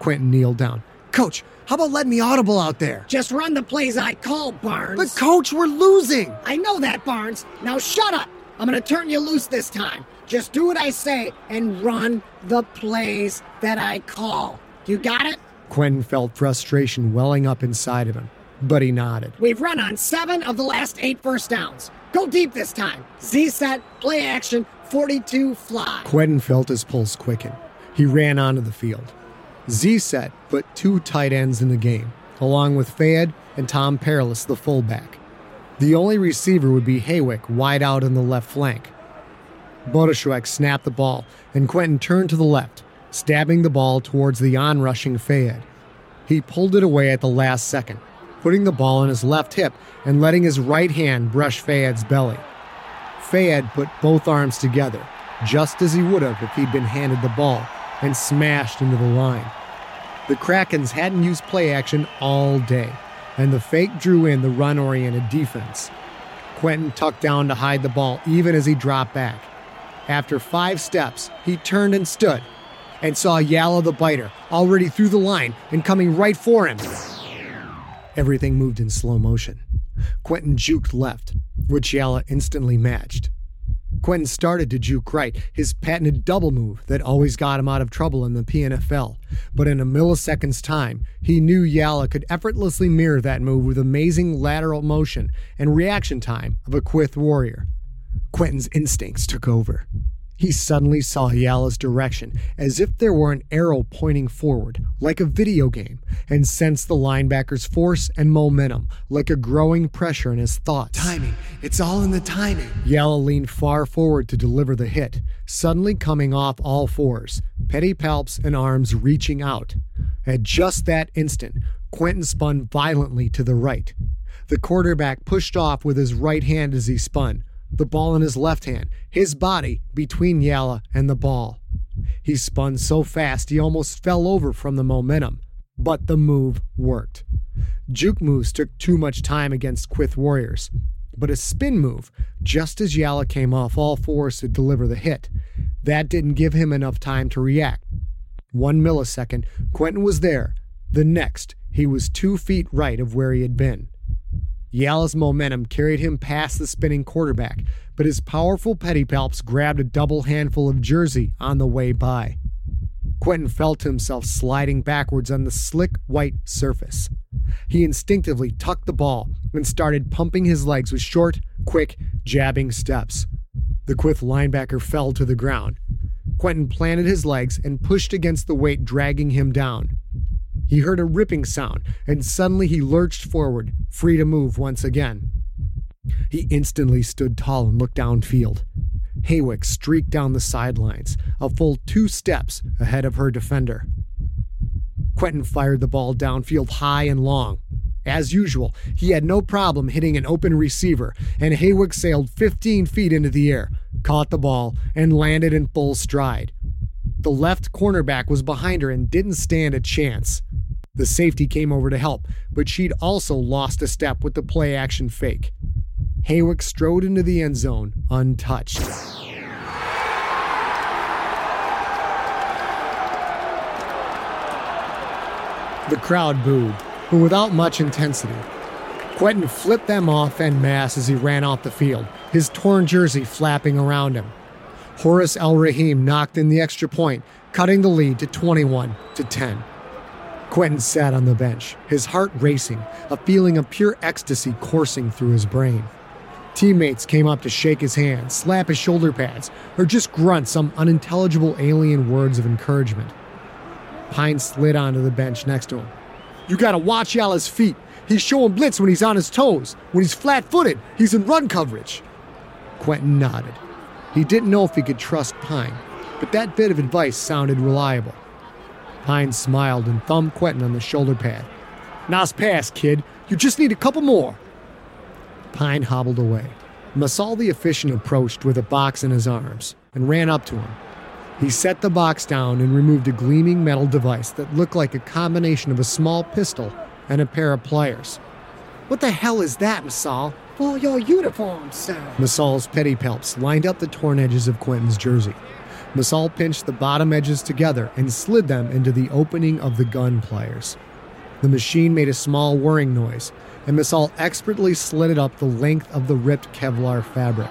Quentin kneeled down. Coach, how about letting me audible out there? Just run the plays I call, Barnes. But, coach, we're losing. I know that, Barnes. Now shut up. I'm going to turn you loose this time. Just do what I say and run the plays that I call. You got it? Quentin felt frustration welling up inside of him, but he nodded. We've run on seven of the last eight first downs. Go deep this time. Z set, play action, 42 fly. Quentin felt his pulse quicken. He ran onto the field. Z set put two tight ends in the game, along with Fayed and Tom Perilous, the fullback. The only receiver would be Hawick wide out on the left flank. Bodashwek snapped the ball, and Quentin turned to the left, stabbing the ball towards the onrushing Fayed. He pulled it away at the last second, putting the ball on his left hip and letting his right hand brush Fayed's belly. Fayed put both arms together, just as he would have if he'd been handed the ball, and smashed into the line. The Krakens hadn't used play action all day, and the fake drew in the run oriented defense. Quentin tucked down to hide the ball even as he dropped back. After five steps, he turned and stood and saw Yalla the biter already through the line and coming right for him. Everything moved in slow motion. Quentin juked left, which Yalla instantly matched. Quentin started to juke right, his patented double move that always got him out of trouble in the PNFL. But in a millisecond's time, he knew Yalla could effortlessly mirror that move with amazing lateral motion and reaction time of a Quyth warrior. Quentin's instincts took over. He suddenly saw Yalla's direction as if there were an arrow pointing forward, like a video game, and sensed the linebacker's force and momentum, like a growing pressure in his thoughts. Timing. It's all in the timing. Yalla leaned far forward to deliver the hit, suddenly coming off all fours, pedipalps and arms reaching out. At just that instant, Quentin spun violently to the right. The quarterback pushed off with his right hand as he spun, the ball in his left hand, his body between Yalla and the ball. He spun so fast he almost fell over from the momentum, But the move worked. Juke moves took too much time against Quyth warriors, but a spin move, just as Yalla came off all fours to deliver the hit, that didn't give him enough time to react. One millisecond, Quentin was there. The next, he was two feet right of where he had been. Yalla's momentum carried him past the spinning quarterback, but his powerful pedipalps grabbed a double handful of jersey on the way by. Quentin felt himself sliding backwards on the slick white surface. He instinctively tucked the ball and started pumping his legs with short, quick, jabbing steps. The Quyth linebacker fell to the ground. Quentin planted his legs and pushed against the weight, dragging him down. He heard a ripping sound, and suddenly he lurched forward, free to move once again. He instantly stood tall and looked downfield. Hawick streaked down the sidelines, a full two steps ahead of her defender. Quentin fired the ball downfield high and long. As usual, he had no problem hitting an open receiver, and Hawick sailed 15 feet into the air, caught the ball, and landed in full stride. The left cornerback was behind her and didn't stand a chance. The safety came over to help, but she'd also lost a step with the play action fake. Hawick strode into the end zone untouched. The crowd booed, but without much intensity. Quentin flipped them off en masse as he ran off the field, his torn jersey flapping around him. Horace El Rahim knocked in the extra point, cutting the lead to 21 to 10. Quentin sat on the bench, his heart racing, a feeling of pure ecstasy coursing through his brain. Teammates came up to shake his hand, slap his shoulder pads, or just grunt some unintelligible alien words of encouragement. Pine slid onto the bench next to him. You gotta watch Yalla's feet. He's showing blitz when he's on his toes. When he's flat footed, he's in run coverage. Quentin nodded. He didn't know if he could trust Pine, but that bit of advice sounded reliable. Pine smiled and thumbed Quentin on the shoulder pad. Nice pass, kid. You just need a couple more. Pine hobbled away. Masal the efficient approached with a box in his arms and ran up to him. He set the box down and removed a gleaming metal device that looked like a combination of a small pistol and a pair of pliers. What the hell is that, Masal? For your uniform, sir. Masal's pedipalps lined up the torn edges of Quentin's jersey. Masal pinched the bottom edges together and slid them into the opening of the gun pliers. The machine made a small whirring noise, and Masal expertly slid it up the length of the ripped Kevlar fabric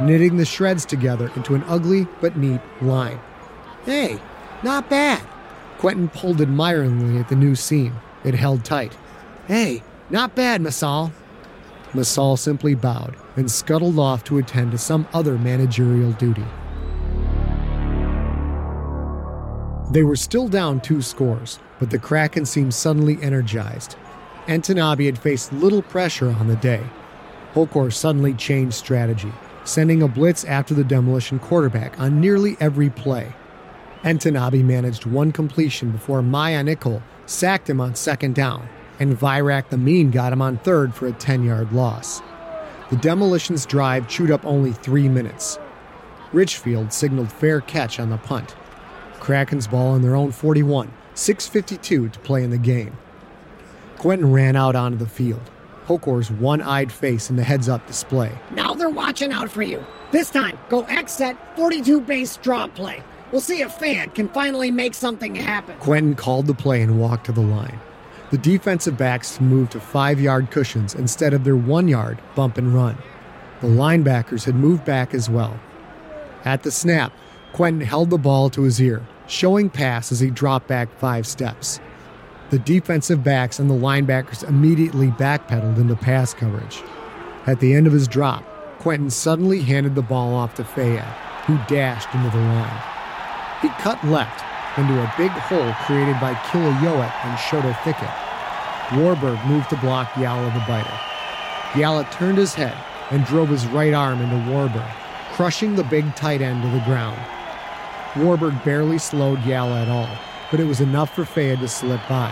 knitting the shreds together into an ugly but neat line. Hey, not bad. Quentin pulled admiringly at the new seam. It held tight. Hey, not bad, Masal. Masal simply bowed and scuttled off to attend to some other managerial duty. They were still down two scores, but the Kraken seemed suddenly energized. Entenabe had faced little pressure on the day. Hokor suddenly changed strategy sending a blitz after the demolition quarterback on nearly every play. Entenabe managed one completion before Maya Nicol sacked him on second down, and Virak the Mean got him on third for a 10 yard loss. The demolition's drive chewed up only three minutes. Richfield signaled fair catch on the punt. Kraken's ball on their own 41, 6.52 to play in the game. Quentin ran out onto the field. Hokor's one eyed face in the heads up display. Now they're watching out for you. This time, go X set 42 base draw play. We'll see if Fan can finally make something happen. Quentin called the play and walked to the line. The defensive backs moved to five yard cushions instead of their one yard bump and run. The linebackers had moved back as well. At the snap, Quentin held the ball to his ear, showing pass as he dropped back five steps. The defensive backs and the linebackers immediately backpedaled into pass coverage. At the end of his drop, Quentin suddenly handed the ball off to Fayed, who dashed into the line. He cut left into a big hole created by Kill-O-Yowet and Shoto Thicket. Warburg moved to block Yalla the biter. Yalla turned his head and drove his right arm into Warburg, crushing the big tight end to the ground. Warburg barely slowed Yalla at all, but it was enough for Fayed to slip by.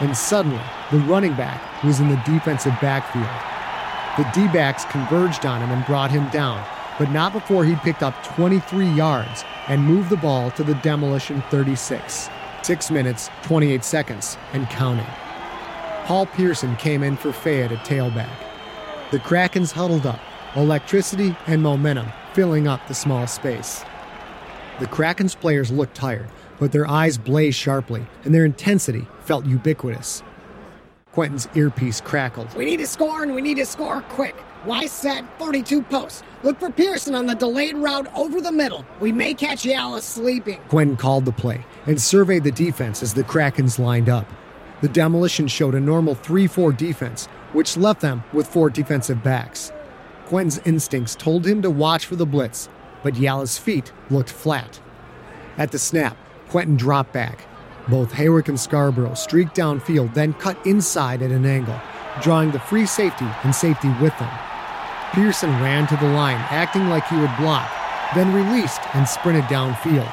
And suddenly, the running back was in the defensive backfield. The D backs converged on him and brought him down, but not before he'd picked up 23 yards and moved the ball to the demolition 36. Six minutes, 28 seconds, and counting. Paul Pearson came in for Fayed at tailback. The Krakens huddled up, electricity and momentum filling up the small space. The Krakens players looked tired, but their eyes blazed sharply, and their intensity felt ubiquitous. Quentin's earpiece crackled. We need to score and we need to score quick. Y set 42 posts. Look for Pearson on the delayed route over the middle. We may catch Yala sleeping. Quentin called the play and surveyed the defense as the Krakens lined up. The demolition showed a normal 3 4 defense, which left them with four defensive backs. Quentin's instincts told him to watch for the blitz, but Yala's feet looked flat. At the snap, Quentin dropped back. Both Hawick and Scarborough streaked downfield, then cut inside at an angle, drawing the free safety and safety with them. Pearson ran to the line, acting like he would block, then released and sprinted downfield.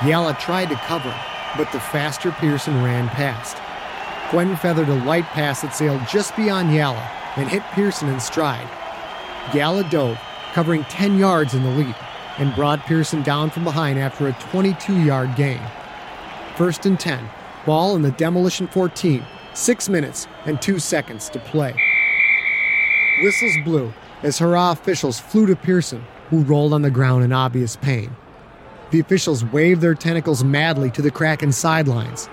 Yala tried to cover but the faster Pearson ran past. Quentin feathered a light pass that sailed just beyond Yala and hit Pearson in stride. Yala dove, covering 10 yards in the leap, and brought Pearson down from behind after a 22 yard gain. First and 10, ball in the demolition 14, 6 minutes and 2 seconds to play. Whistles blew as Harrah officials flew to Pearson, who rolled on the ground in obvious pain. The officials waved their tentacles madly to the Kraken sidelines.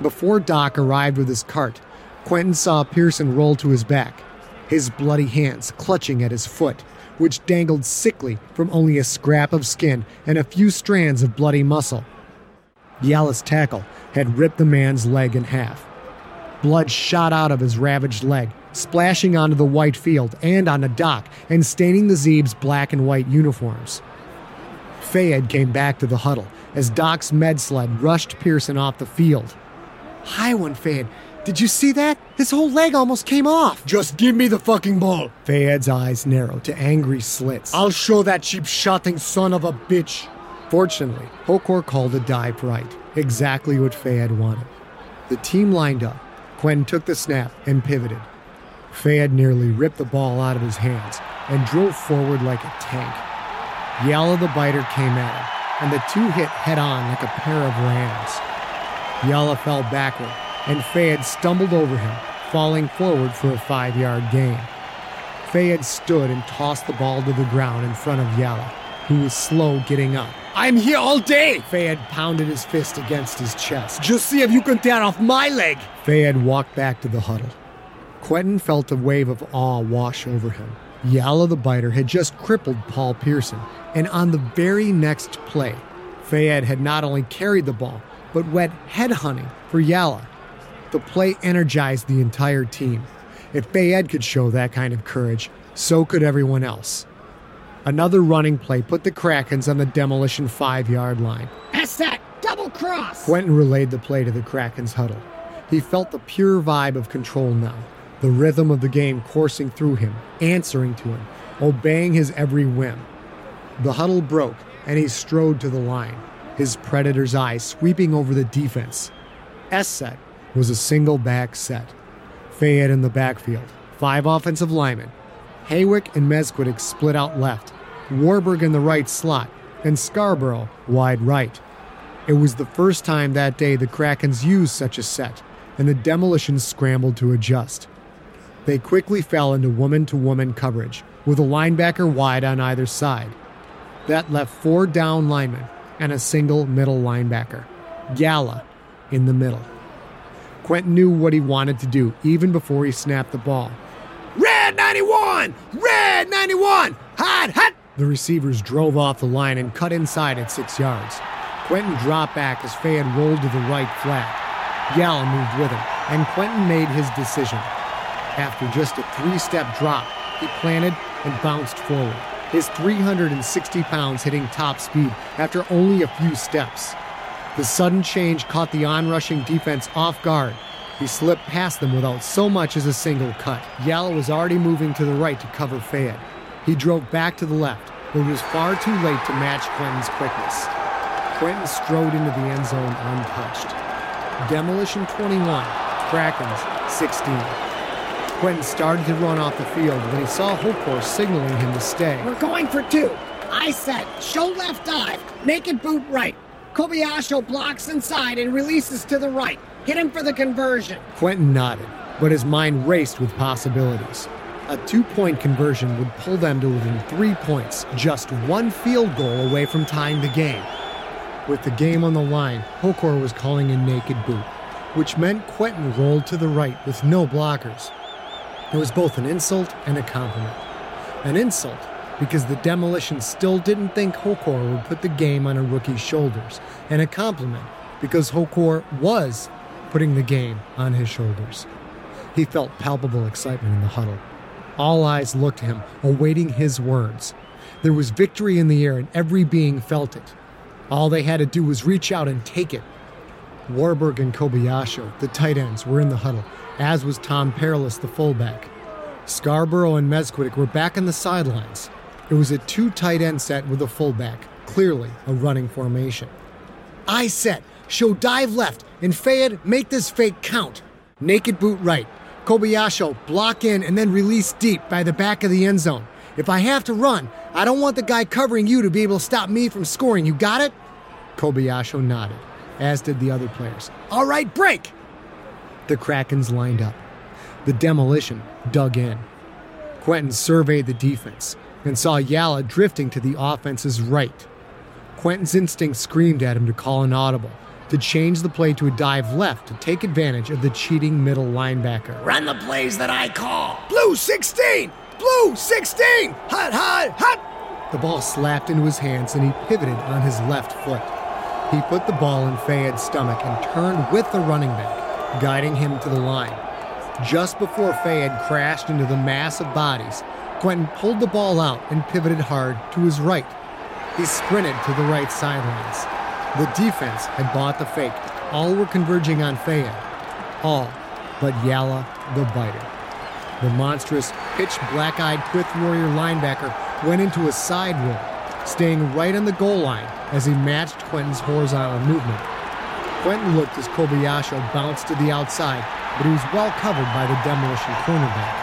Before Doc arrived with his cart, Quentin saw Pearson roll to his back, his bloody hands clutching at his foot, which dangled sickly from only a scrap of skin and a few strands of bloody muscle. Yala's tackle had ripped the man's leg in half. Blood shot out of his ravaged leg, splashing onto the white field and on the dock and staining the Zeeb's black and white uniforms. Fayed came back to the huddle as Doc's med sled rushed Pearson off the field. High one, Fayed. Did you see that? His whole leg almost came off. Just give me the fucking ball. Fayed's eyes narrowed to angry slits. I'll show that cheap shotting son of a bitch. Fortunately, Hokor called a dive right, exactly what Fayed wanted. The team lined up. Quentin took the snap and pivoted. Fayed nearly ripped the ball out of his hands and drove forward like a tank. Yala the biter came at him, and the two hit head on like a pair of rams. Yala fell backward, and Fayed stumbled over him, falling forward for a five yard gain. Fayed stood and tossed the ball to the ground in front of Yala, who was slow getting up. I'm here all day! Fayed pounded his fist against his chest. Just see if you can tear off my leg! Fayed walked back to the huddle. Quentin felt a wave of awe wash over him. Yala the biter had just crippled Paul Pearson, and on the very next play, Fayed had not only carried the ball, but went headhunting for Yala. The play energized the entire team. If Fayed could show that kind of courage, so could everyone else. Another running play put the Krakens on the demolition five yard line. Pass that! Double cross! Quentin relayed the play to the Kraken's huddle. He felt the pure vibe of control now, the rhythm of the game coursing through him, answering to him, obeying his every whim. The huddle broke, and he strode to the line, his predator's eyes sweeping over the defense. S set was a single back set. Fayed in the backfield, five offensive linemen. Hawick and Mesquitic split out left, Warburg in the right slot, and Scarborough wide right. It was the first time that day the Krakens used such a set, and the demolitions scrambled to adjust. They quickly fell into woman to woman coverage, with a linebacker wide on either side. That left four down linemen and a single middle linebacker. Gala, in the middle. Quentin knew what he wanted to do even before he snapped the ball. Red 91! Red 91! Hot, hot! The receivers drove off the line and cut inside at six yards. Quentin dropped back as Fayed rolled to the right flat. Yala moved with him, and Quentin made his decision. After just a three step drop, he planted and bounced forward, his 360 pounds hitting top speed after only a few steps. The sudden change caught the onrushing defense off guard. He slipped past them without so much as a single cut. Yala was already moving to the right to cover Fayed. He drove back to the left, but it was far too late to match Quentin's quickness. Quentin strode into the end zone untouched. Demolition 21, Krakens 16. Quentin started to run off the field when he saw Hokor signaling him to stay. We're going for two. I said, show left dive, make it boot right. Kobayashi blocks inside and releases to the right. Hit him for the conversion. Quentin nodded, but his mind raced with possibilities. A two point conversion would pull them to within three points, just one field goal away from tying the game. With the game on the line, Hokor was calling a naked boot, which meant Quentin rolled to the right with no blockers. It was both an insult and a compliment. An insult because the demolition still didn't think Hokor would put the game on a rookie's shoulders, and a compliment because Hokor was putting the game on his shoulders. He felt palpable excitement in the huddle. All eyes looked to him, awaiting his words. There was victory in the air, and every being felt it. All they had to do was reach out and take it. Warburg and Kobayashi, the tight ends, were in the huddle, as was Tom Perilous, the fullback. Scarborough and Mesquitic were back on the sidelines. It was a two tight end set with a fullback, clearly a running formation. I set, show dive left, and Fayed make this fake count. Naked boot right. Kobayashi block in and then release deep by the back of the end zone. If I have to run, I don't want the guy covering you to be able to stop me from scoring. You got it? Kobayashi nodded, as did the other players. All right, break! The Krakens lined up. The demolition dug in. Quentin surveyed the defense and saw Yalla drifting to the offense's right. Quentin's instinct screamed at him to call an audible, to change the play to a dive left to take advantage of the cheating middle linebacker. Run the plays that I call. Blue 16! Blue 16! Hot, hot, hot! The ball slapped into his hands and he pivoted on his left foot. He put the ball in Fayed's stomach and turned with the running back, guiding him to the line. Just before Fayed crashed into the mass of bodies, Quentin pulled the ball out and pivoted hard to his right. He sprinted to the right sidelines. The defense had bought the fake. All were converging on Fayed. All but Yalla the Biter. The monstrous, pitch black eyed Quyth Warrior linebacker went into a side roll, staying right on the goal line as he matched Quentin's horizontal movement. Quentin looked as Kobayashi bounced to the outside, but he was well covered by the demolition cornerback.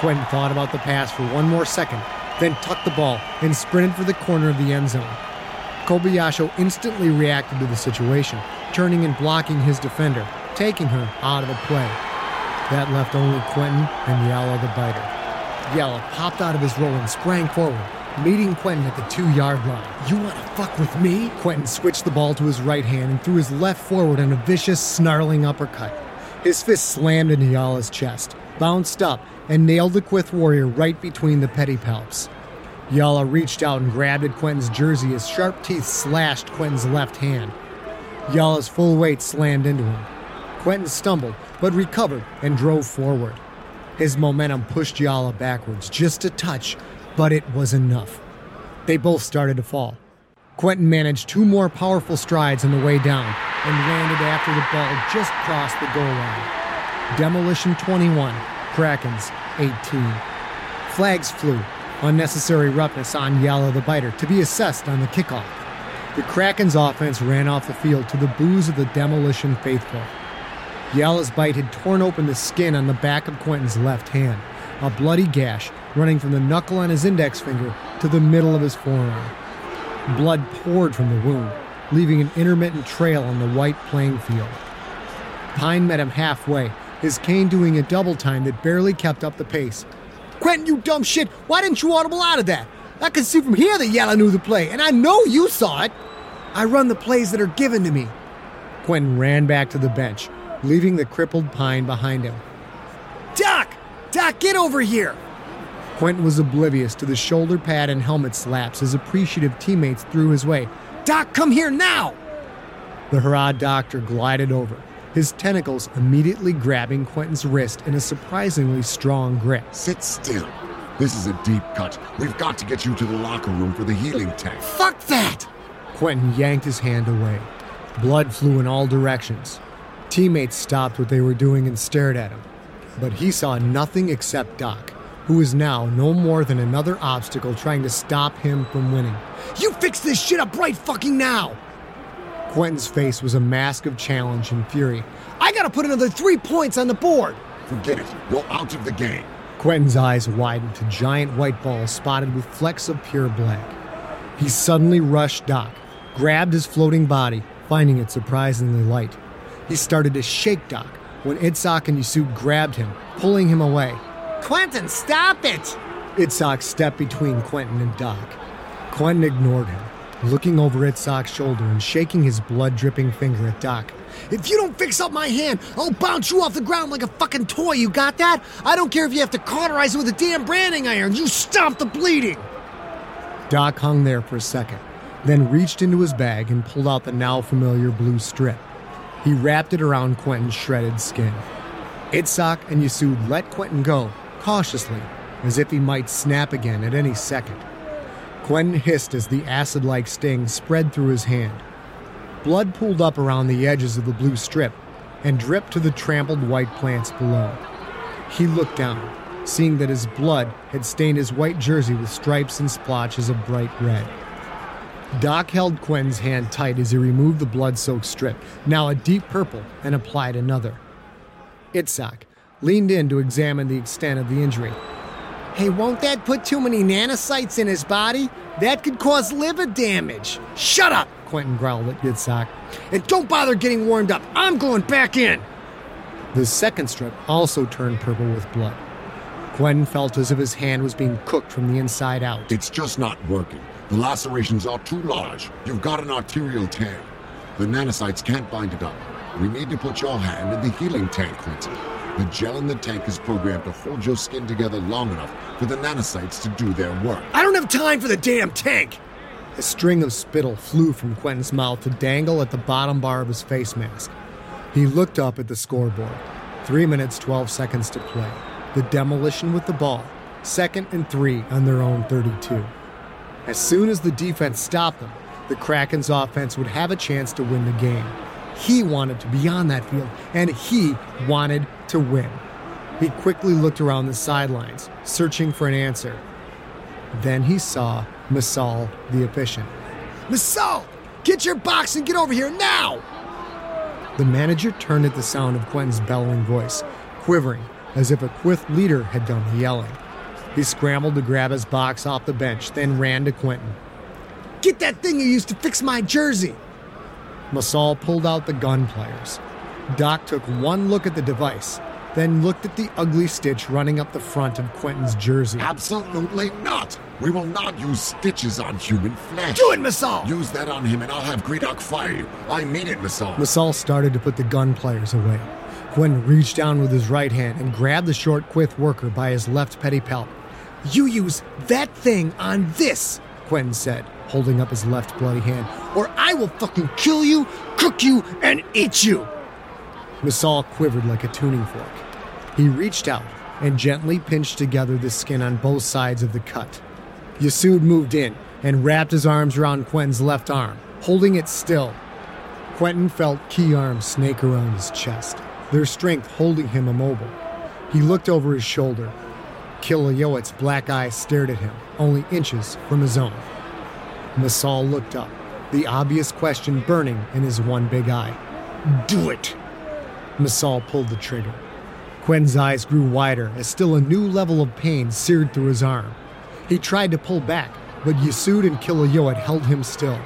Quentin thought about the pass for one more second, then tucked the ball and sprinted for the corner of the end zone. Kobayashi instantly reacted to the situation, turning and blocking his defender, taking her out of the play. That left only Quentin and Yalla the Biter. Yalla popped out of his roll and sprang forward, meeting Quentin at the two yard line. You want to fuck with me? Quentin switched the ball to his right hand and threw his left forward in a vicious, snarling uppercut. His fist slammed into Yalla's chest, bounced up, and nailed the Quyth warrior right between the petty pedipalps. Yalla reached out and grabbed at Quentin's jersey as sharp teeth slashed Quentin's left hand. Yalla's full weight slammed into him. Quentin stumbled, but recovered and drove forward. His momentum pushed Yalla backwards just a touch, but it was enough. They both started to fall. Quentin managed two more powerful strides on the way down and landed after the ball just crossed the goal line. Demolition 21, Krakens 18. Flags flew, unnecessary roughness on Yalla the Biter to be assessed on the kickoff. The Kraken's offense ran off the field to the boos of the demolition faithful. Yalla's bite had torn open the skin on the back of Quentin's left hand, a bloody gash running from the knuckle on his index finger to the middle of his forearm. Blood poured from the wound, leaving an intermittent trail on the white playing field. Pine met him halfway, his cane doing a double time that barely kept up the pace. Quentin, you dumb shit, why didn't you audible out of that? I could see from here that Yalla knew the play, and I know you saw it. I run the plays that are given to me. Quentin ran back to the bench, leaving the crippled Pine behind him. Doc! Doc, get over here! Quentin was oblivious to the shoulder pad and helmet slaps his appreciative teammates threw his way. Doc, come here now! The Harrah doctor glided over, his tentacles immediately grabbing Quentin's wrist in a surprisingly strong grip. Sit still. This is a deep cut. We've got to get you to the locker room for the healing tank. Fuck that! Quentin yanked his hand away. Blood flew in all directions. Teammates stopped what they were doing and stared at him. But he saw nothing except Doc, who is now no more than another obstacle trying to stop him from winning. You fix this shit up right fucking now! Quentin's face was a mask of challenge and fury. I gotta put another three points on the board! Forget it. You're out of the game. Quentin's eyes widened to giant white balls spotted with flecks of pure black. He suddenly rushed Doc, grabbed his floating body, finding it surprisingly light. He started to shake Doc when Itzhak and Yassoud grabbed him, pulling him away. Quentin, stop it! Itzhak stepped between Quentin and Doc. Quentin ignored him, looking over Itzhak's shoulder and shaking his blood dripping finger at Doc. If you don't fix up my hand, I'll bounce you off the ground like a fucking toy. You got that? I don't care if you have to cauterize it with a damn branding iron. You stop the bleeding. Doc hung there for a second, then reached into his bag and pulled out the now familiar blue strip. He wrapped it around Quentin's shredded skin. Itzhak and Yassoud let Quentin go, cautiously, as if he might snap again at any second. Quentin hissed as the acid like sting spread through his hand. Blood pooled up around the edges of the blue strip and dripped to the trampled white plants below. He looked down, seeing that his blood had stained his white jersey with stripes and splotches of bright red. Doc held Quentin's hand tight as he removed the blood soaked strip, now a deep purple, and applied another. Itzhak leaned in to examine the extent of the injury. Hey, won't that put too many nanocytes in his body? That could cause liver damage. Shut up, Quentin growled at Itzhak. And don't bother getting warmed up. I'm going back in. The second strip also turned purple with blood. Quentin felt as if his hand was being cooked from the inside out. It's just not working. The lacerations are too large. You've got an arterial tear. The nanocytes can't bind it up. We need to put your hand in the healing tank, Quentin. The gel in the tank is programmed to hold your skin together long enough for the nanocytes to do their work. I don't have time for the damn tank. A string of spittle flew from Quentin's mouth to dangle at the bottom bar of his face mask. He looked up at the scoreboard. Three minutes, 12 seconds to play. The demolition with the ball. Second and three on their own 32. As soon as the defense stopped them, the Kraken's offense would have a chance to win the game. He wanted to be on that field, and he wanted to win. He quickly looked around the sidelines, searching for an answer. Then he saw Masal the efficient. Masal, get your box and get over here now! The manager turned at the sound of Quentin's bellowing voice, quivering as if a Quyth leader had done the yelling. He scrambled to grab his box off the bench, then ran to Quentin. Get that thing you used to fix my jersey! Masal pulled out the gun pliers. Doc took one look at the device, then looked at the ugly stitch running up the front of Quentin's jersey. Absolutely not! We will not use stitches on human flesh. Do it, Masal! Use that on him and I'll have Gredok fire you. I mean it, Masal. Masal started to put the gun pliers away. Quentin reached down with his right hand and grabbed the short Quyth worker by his left pedipalp. You use that thing on this, Quentin said, holding up his left bloody hand, or I will fucking kill you, cook you, and eat you. Masal quivered like a tuning fork. He reached out and gently pinched together the skin on both sides of the cut. Yassoud moved in and wrapped his arms around Quentin's left arm, holding it still. Quentin felt Ki arms snake around his chest, their strength holding him immobile. He looked over his shoulder. Kill-O-Yowet's black eyes stared at him, only inches from his own. Masal looked up, the obvious question burning in his one big eye. Do it! Masal pulled the trigger. Quentin's eyes grew wider as still a new level of pain seared through his arm. He tried to pull back, but Yassoud and Kill-O-Yowet held him still.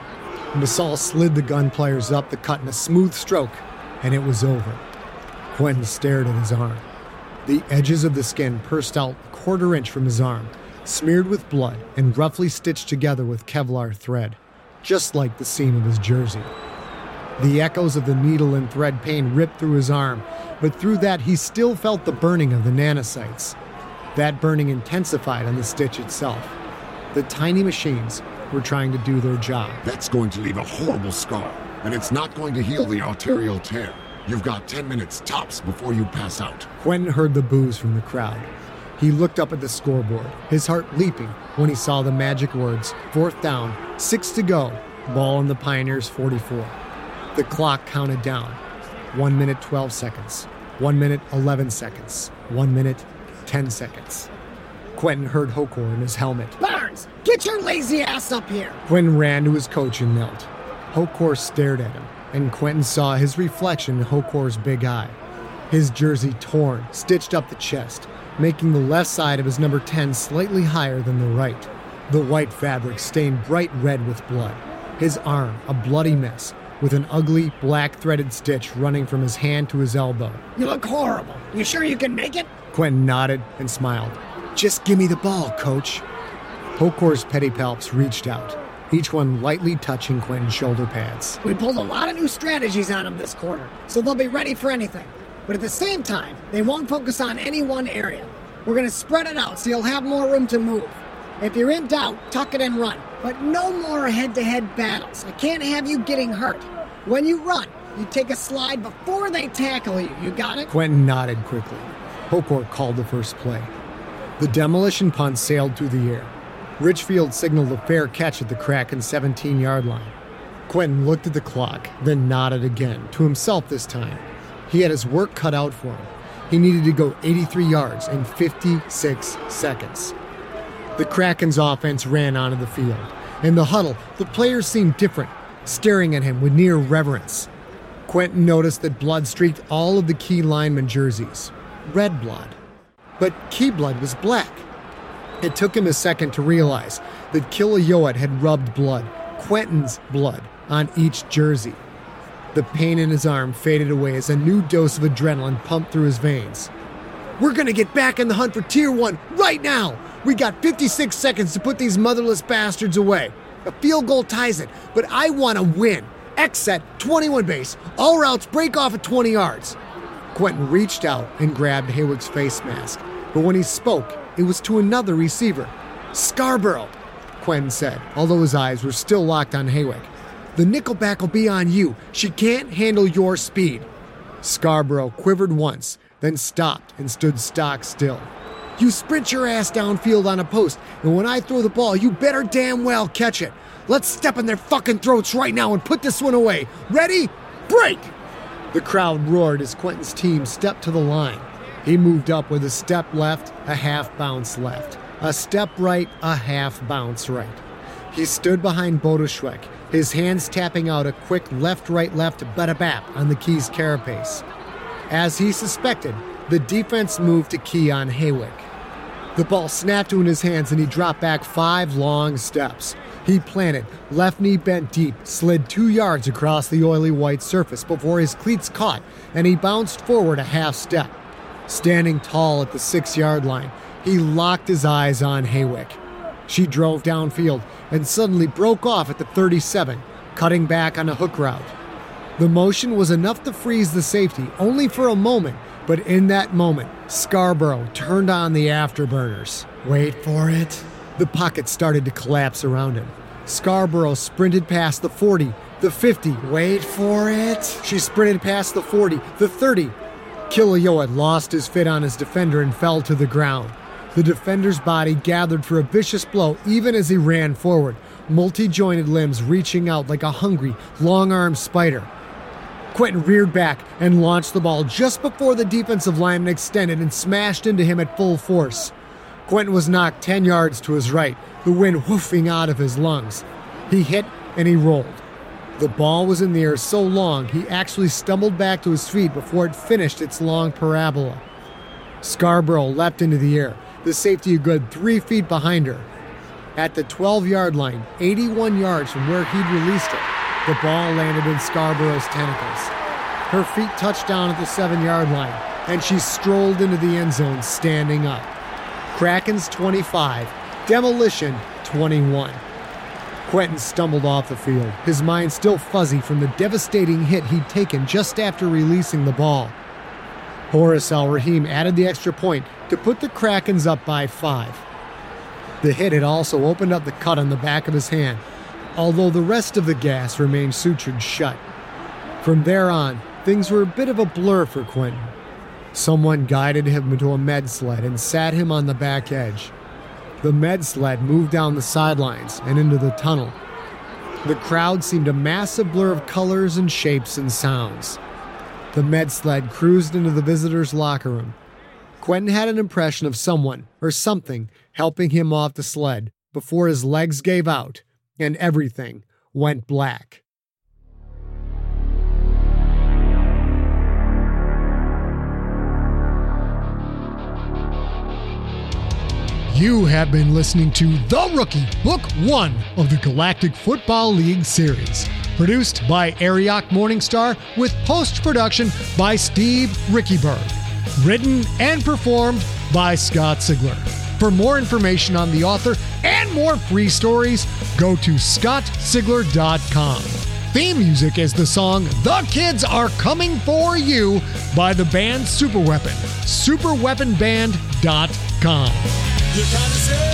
Masal slid the gun pliers up the cut in a smooth stroke, and it was over. Quentin stared at his arm. The edges of the skin pursed out a quarter inch from his arm, smeared with blood and roughly stitched together with Kevlar thread, just like the seam of his jersey. The echoes of the needle and thread pain ripped through his arm, but through that he still felt the burning of the nanocytes. That burning intensified on the stitch itself. The tiny machines were trying to do their job. That's going to leave a horrible scar, and it's not going to heal the arterial tear. You've got 10 minutes tops before you pass out. Quentin heard the boos from the crowd. He looked up at the scoreboard, his heart leaping when he saw the magic words fourth down, six to go, ball in the Pioneers 44. The clock counted down. One minute, 12 seconds. One minute, 11 seconds. One minute, 10 seconds. Quentin heard Hokor in his helmet. Barnes, get your lazy ass up here! Quentin ran to his coach and knelt. Hokor stared at him, and Quentin saw his reflection in Hokor's big eye. His jersey torn, stitched up the chest, making the left side of his number 10 slightly higher than the right. The white fabric stained bright red with blood. his arm a bloody mess, with an ugly black threaded stitch running from his hand to his elbow. You look horrible. You sure you can make it? Quentin nodded and smiled. Just give me the ball, coach. Hokor's pedipalps reached out, each one lightly touching Quentin's shoulder pads. We pulled a lot of new strategies on them this quarter, so they'll be ready for anything. But at the same time, they won't focus on any one area. We're going to spread it out so you'll have more room to move. If you're in doubt, tuck it and run. But no more head to head battles. I can't have you getting hurt. When you run, you take a slide before they tackle you. You got it? Quentin nodded quickly. Hokor called the first play. The demolition punt sailed through the air. Richfield signaled a fair catch at the Kraken's 17 yard line. Quentin looked at the clock, then nodded again, to himself this time. He had his work cut out for him. He needed to go 83 yards in 56 seconds. The Kraken's offense ran onto the field. In the huddle, the players seemed different, staring at him with near reverence. Quentin noticed that blood streaked all of the Ki lineman jerseys red blood. But Ki blood was black. It took him a second to realize that Kill-O-Yowet had rubbed blood, Quentin's blood, on each jersey. The pain in his arm faded away as a new dose of adrenaline pumped through his veins. We're gonna get back in the hunt for Tier 1 right now! We got 56 seconds to put these motherless bastards away. A field goal ties it, but I want to win. X set, 21 base. All routes break off at 20 yards. Quentin reached out and grabbed Hawick's face mask, but when he spoke, it was to another receiver. Scarborough, Quentin said, although his eyes were still locked on Hawick. The nickelback will be on you. She can't handle your speed. Scarborough quivered once, then stopped and stood stock still. You sprint your ass downfield on a post, and when I throw the ball, you better damn well catch it. Let's step in their fucking throats right now and put this one away. Ready? Break! The crowd roared as Quentin's team stepped to the line. He moved up with a step left, a half bounce left, a step right, a half bounce right. He stood behind Bodo Schweck, his hands tapping out a quick left right left bada bap on the Ki's carapace. As he suspected, the defense moved to key on Hawick. The ball snapped to in his hands and he dropped back five long steps. He planted, left knee bent deep, slid two yards across the oily white surface before his cleats caught, and he bounced forward a half step. Standing tall at the six yard line, he locked his eyes on Hawick. She drove downfield and suddenly broke off at the 37, cutting back on a hook route. The motion was enough to freeze the safety only for a moment, but in that moment, Scarborough turned on the afterburners. Wait for it. The pocket started to collapse around him. Scarborough sprinted past the 40, the 50. Wait for it. She sprinted past the 40, the 30. Kill-O-Yowet lost his fit on his defender and fell to the ground. The defender's body gathered for a vicious blow even as he ran forward, multi jointed limbs reaching out like a hungry, long armed spider. Quentin reared back and launched the ball just before the defensive lineman extended and smashed into him at full force. Quentin was knocked 10 yards to his right, the wind whoofing out of his lungs. He hit and he rolled. The ball was in the air so long he actually stumbled back to his feet before it finished its long parabola. Scarborough leapt into the air, the safety a good three feet behind her. At the 12 yard line, 81 yards from where he'd released it, the ball landed in Scarborough's tentacles. Her feet touched down at the seven yard line, and she strolled into the end zone standing up. Krakens 25, Demolition 21. Quentin stumbled off the field, his mind still fuzzy from the devastating hit he'd taken just after releasing the ball. Horace Al Rahim added the extra point to put the Krakens up by five. The hit had also opened up the cut on the back of his hand, although the rest of the gas remained sutured shut. From there on, things were a bit of a blur for Quentin. Someone guided him into a med sled and sat him on the back edge. The med sled moved down the sidelines and into the tunnel. The crowd seemed a massive blur of colors and shapes and sounds. The med sled cruised into the visitors' locker room. Quentin had an impression of someone or something helping him off the sled before his legs gave out and everything went black. You have been listening to The Rookie, Book One of the Galactic Football League series. Produced by Arioch Morningstar with post production by Steve Riekeberg. Written and performed by Scott Sigler. For more information on the author and more free stories, go to scottsigler.com. Theme music is the song The Kids Are Coming For You by the band Superweapon. Superweaponband.com.